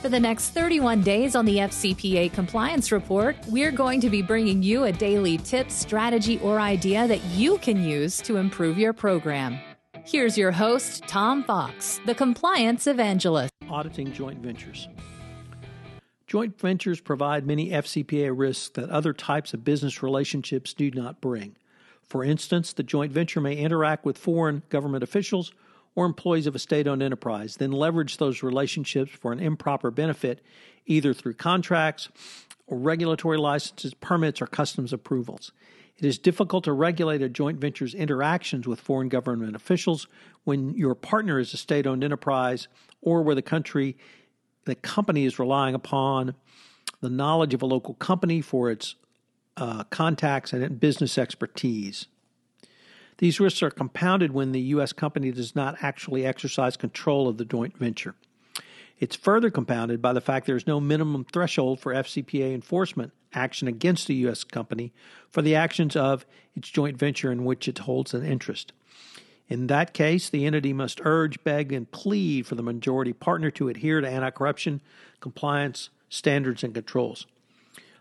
For the next 31 days on the FCPA Compliance Report, we're going to be bringing you a daily tip, strategy, or idea that you can use to improve your program. Here's your host, Tom Fox, the Compliance Evangelist. Auditing joint ventures. Joint ventures provide many FCPA risks that other types of business relationships do not bring. For instance, the joint venture may interact with foreign government officials or employees of a state owned enterprise, then leverage those relationships for an improper benefit, either through contracts or regulatory licenses, permits, or customs approvals. It is difficult to regulate a joint venture's interactions with foreign government officials when your partner is a state owned enterprise or where the country, the company is relying upon the knowledge of a local company for its uh, contacts and business expertise. These risks are compounded when the U.S. company does not actually exercise control of the joint venture. It's further compounded by the fact there is no minimum threshold for FCPA enforcement action against the U.S. company for the actions of its joint venture in which it holds an interest. In that case, the entity must urge, beg, and plead for the majority partner to adhere to anti corruption compliance standards and controls.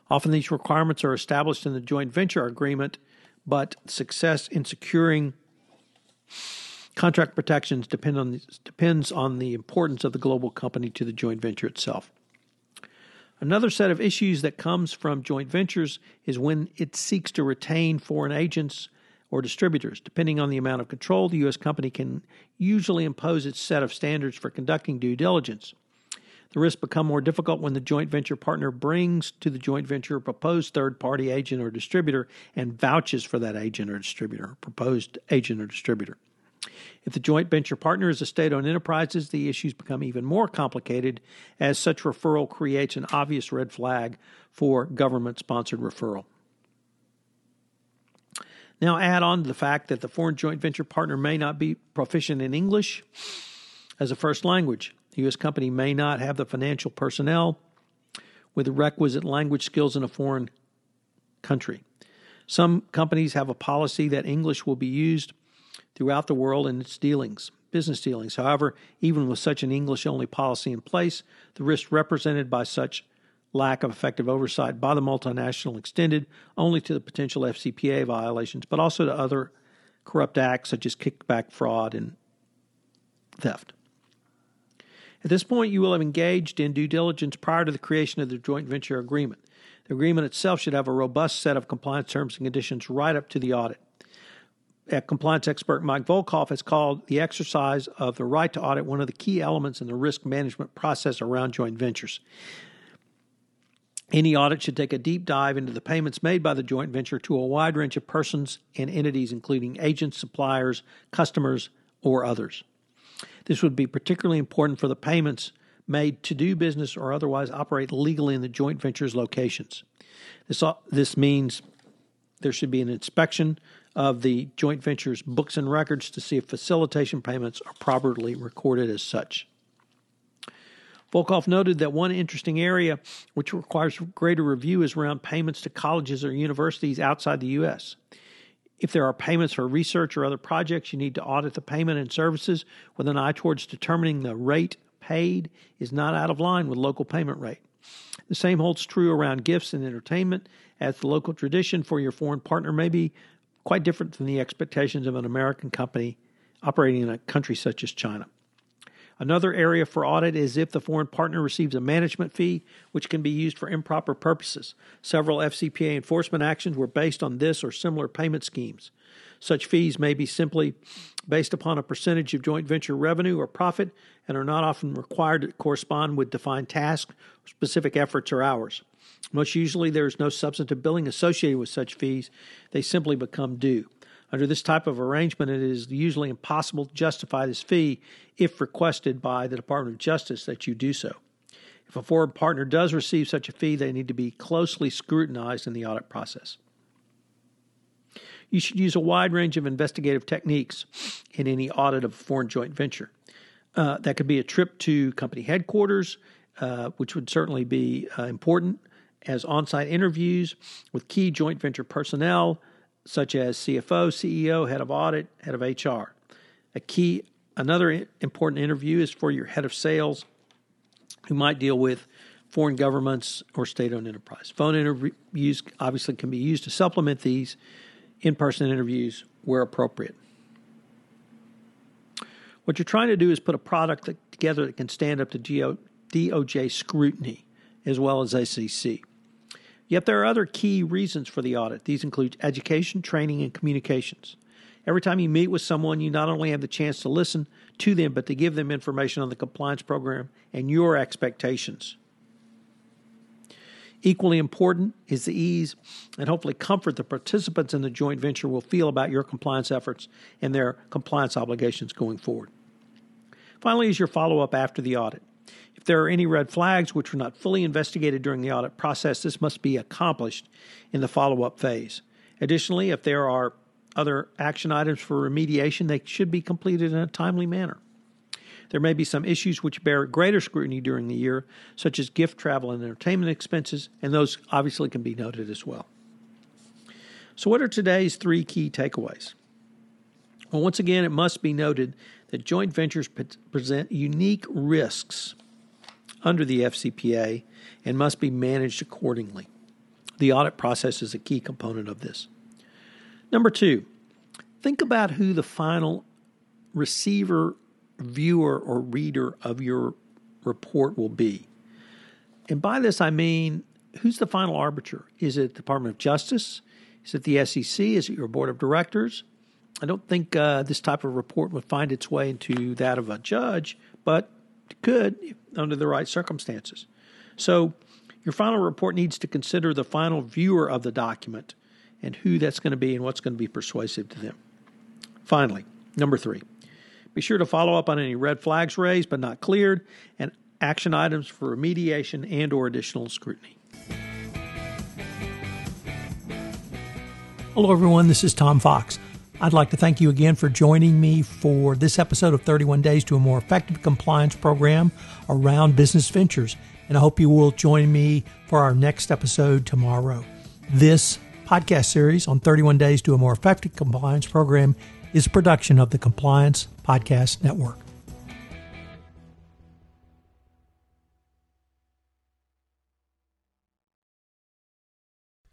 Often these requirements are established in the joint venture agreement but success in securing contract protections depend on the, depends on the importance of the global company to the joint venture itself. Another set of issues that comes from joint ventures is when it seeks to retain foreign agents or distributors. Depending on the amount of control, the U.S. company can usually impose its set of standards for conducting due diligence. The risks become more difficult when the joint venture partner brings to the joint venture a proposed third party agent or distributor and vouches for that agent or distributor, proposed agent or distributor. If the joint venture partner is a state owned enterprise, the issues become even more complicated as such referral creates an obvious red flag for government sponsored referral. Now, add on to the fact that the foreign joint venture partner may not be proficient in English as a first language. The U.S. company may not have the financial personnel with the requisite language skills in a foreign country. Some companies have a policy that English will be used throughout the world in its dealings, business dealings. However, even with such an English only policy in place, the risk represented by such lack of effective oversight by the multinational extended only to the potential FCPA violations, but also to other corrupt acts such as kickback fraud and theft. At this point, you will have engaged in due diligence prior to the creation of the joint venture agreement. The agreement itself should have a robust set of compliance terms and conditions right up to the audit. A compliance expert Mike Volkov has called the exercise of the right to audit one of the key elements in the risk management process around joint ventures. Any audit should take a deep dive into the payments made by the joint venture to a wide range of persons and entities, including agents, suppliers, customers, or others. This would be particularly important for the payments made to do business or otherwise operate legally in the joint venture's locations. This, this means there should be an inspection of the joint venture's books and records to see if facilitation payments are properly recorded as such. Volkov noted that one interesting area which requires greater review is around payments to colleges or universities outside the U.S. If there are payments for research or other projects, you need to audit the payment and services with an eye towards determining the rate paid is not out of line with local payment rate. The same holds true around gifts and entertainment, as the local tradition for your foreign partner may be quite different than the expectations of an American company operating in a country such as China. Another area for audit is if the foreign partner receives a management fee, which can be used for improper purposes. Several FCPA enforcement actions were based on this or similar payment schemes. Such fees may be simply based upon a percentage of joint venture revenue or profit and are not often required to correspond with defined tasks, specific efforts, or hours. Most usually, there is no substantive billing associated with such fees, they simply become due. Under this type of arrangement, it is usually impossible to justify this fee if requested by the Department of Justice that you do so. If a foreign partner does receive such a fee, they need to be closely scrutinized in the audit process. You should use a wide range of investigative techniques in any audit of a foreign joint venture. Uh, that could be a trip to company headquarters, uh, which would certainly be uh, important, as on site interviews with key joint venture personnel, such as CFO, CEO, head of audit, head of HR. A key, another important interview is for your head of sales, who might deal with foreign governments or state owned enterprise. Phone interviews obviously can be used to supplement these in person interviews where appropriate. What you're trying to do is put a product together that can stand up to DOJ scrutiny as well as SEC. Yet there are other key reasons for the audit. These include education, training, and communications. Every time you meet with someone, you not only have the chance to listen to them, but to give them information on the compliance program and your expectations. Equally important is the ease and hopefully comfort the participants in the joint venture will feel about your compliance efforts and their compliance obligations going forward. Finally, is your follow up after the audit. If there are any red flags which were not fully investigated during the audit process, this must be accomplished in the follow up phase. Additionally, if there are other action items for remediation, they should be completed in a timely manner. There may be some issues which bear greater scrutiny during the year, such as gift, travel, and entertainment expenses, and those obviously can be noted as well. So, what are today's three key takeaways? Well, once again, it must be noted that joint ventures present unique risks under the FCPA and must be managed accordingly. The audit process is a key component of this. Number two, think about who the final receiver, viewer, or reader of your report will be. And by this, I mean who's the final arbiter? Is it the Department of Justice? Is it the SEC? Is it your board of directors? I don't think uh, this type of report would find its way into that of a judge, but could under the right circumstances. So, your final report needs to consider the final viewer of the document and who that's going to be and what's going to be persuasive to them. Finally, number three, be sure to follow up on any red flags raised but not cleared and action items for remediation and or additional scrutiny. Hello everyone, this is Tom Fox. I'd like to thank you again for joining me for this episode of 31 Days to a More Effective Compliance Program around business ventures. And I hope you will join me for our next episode tomorrow. This podcast series on 31 Days to a More Effective Compliance Program is a production of the Compliance Podcast Network.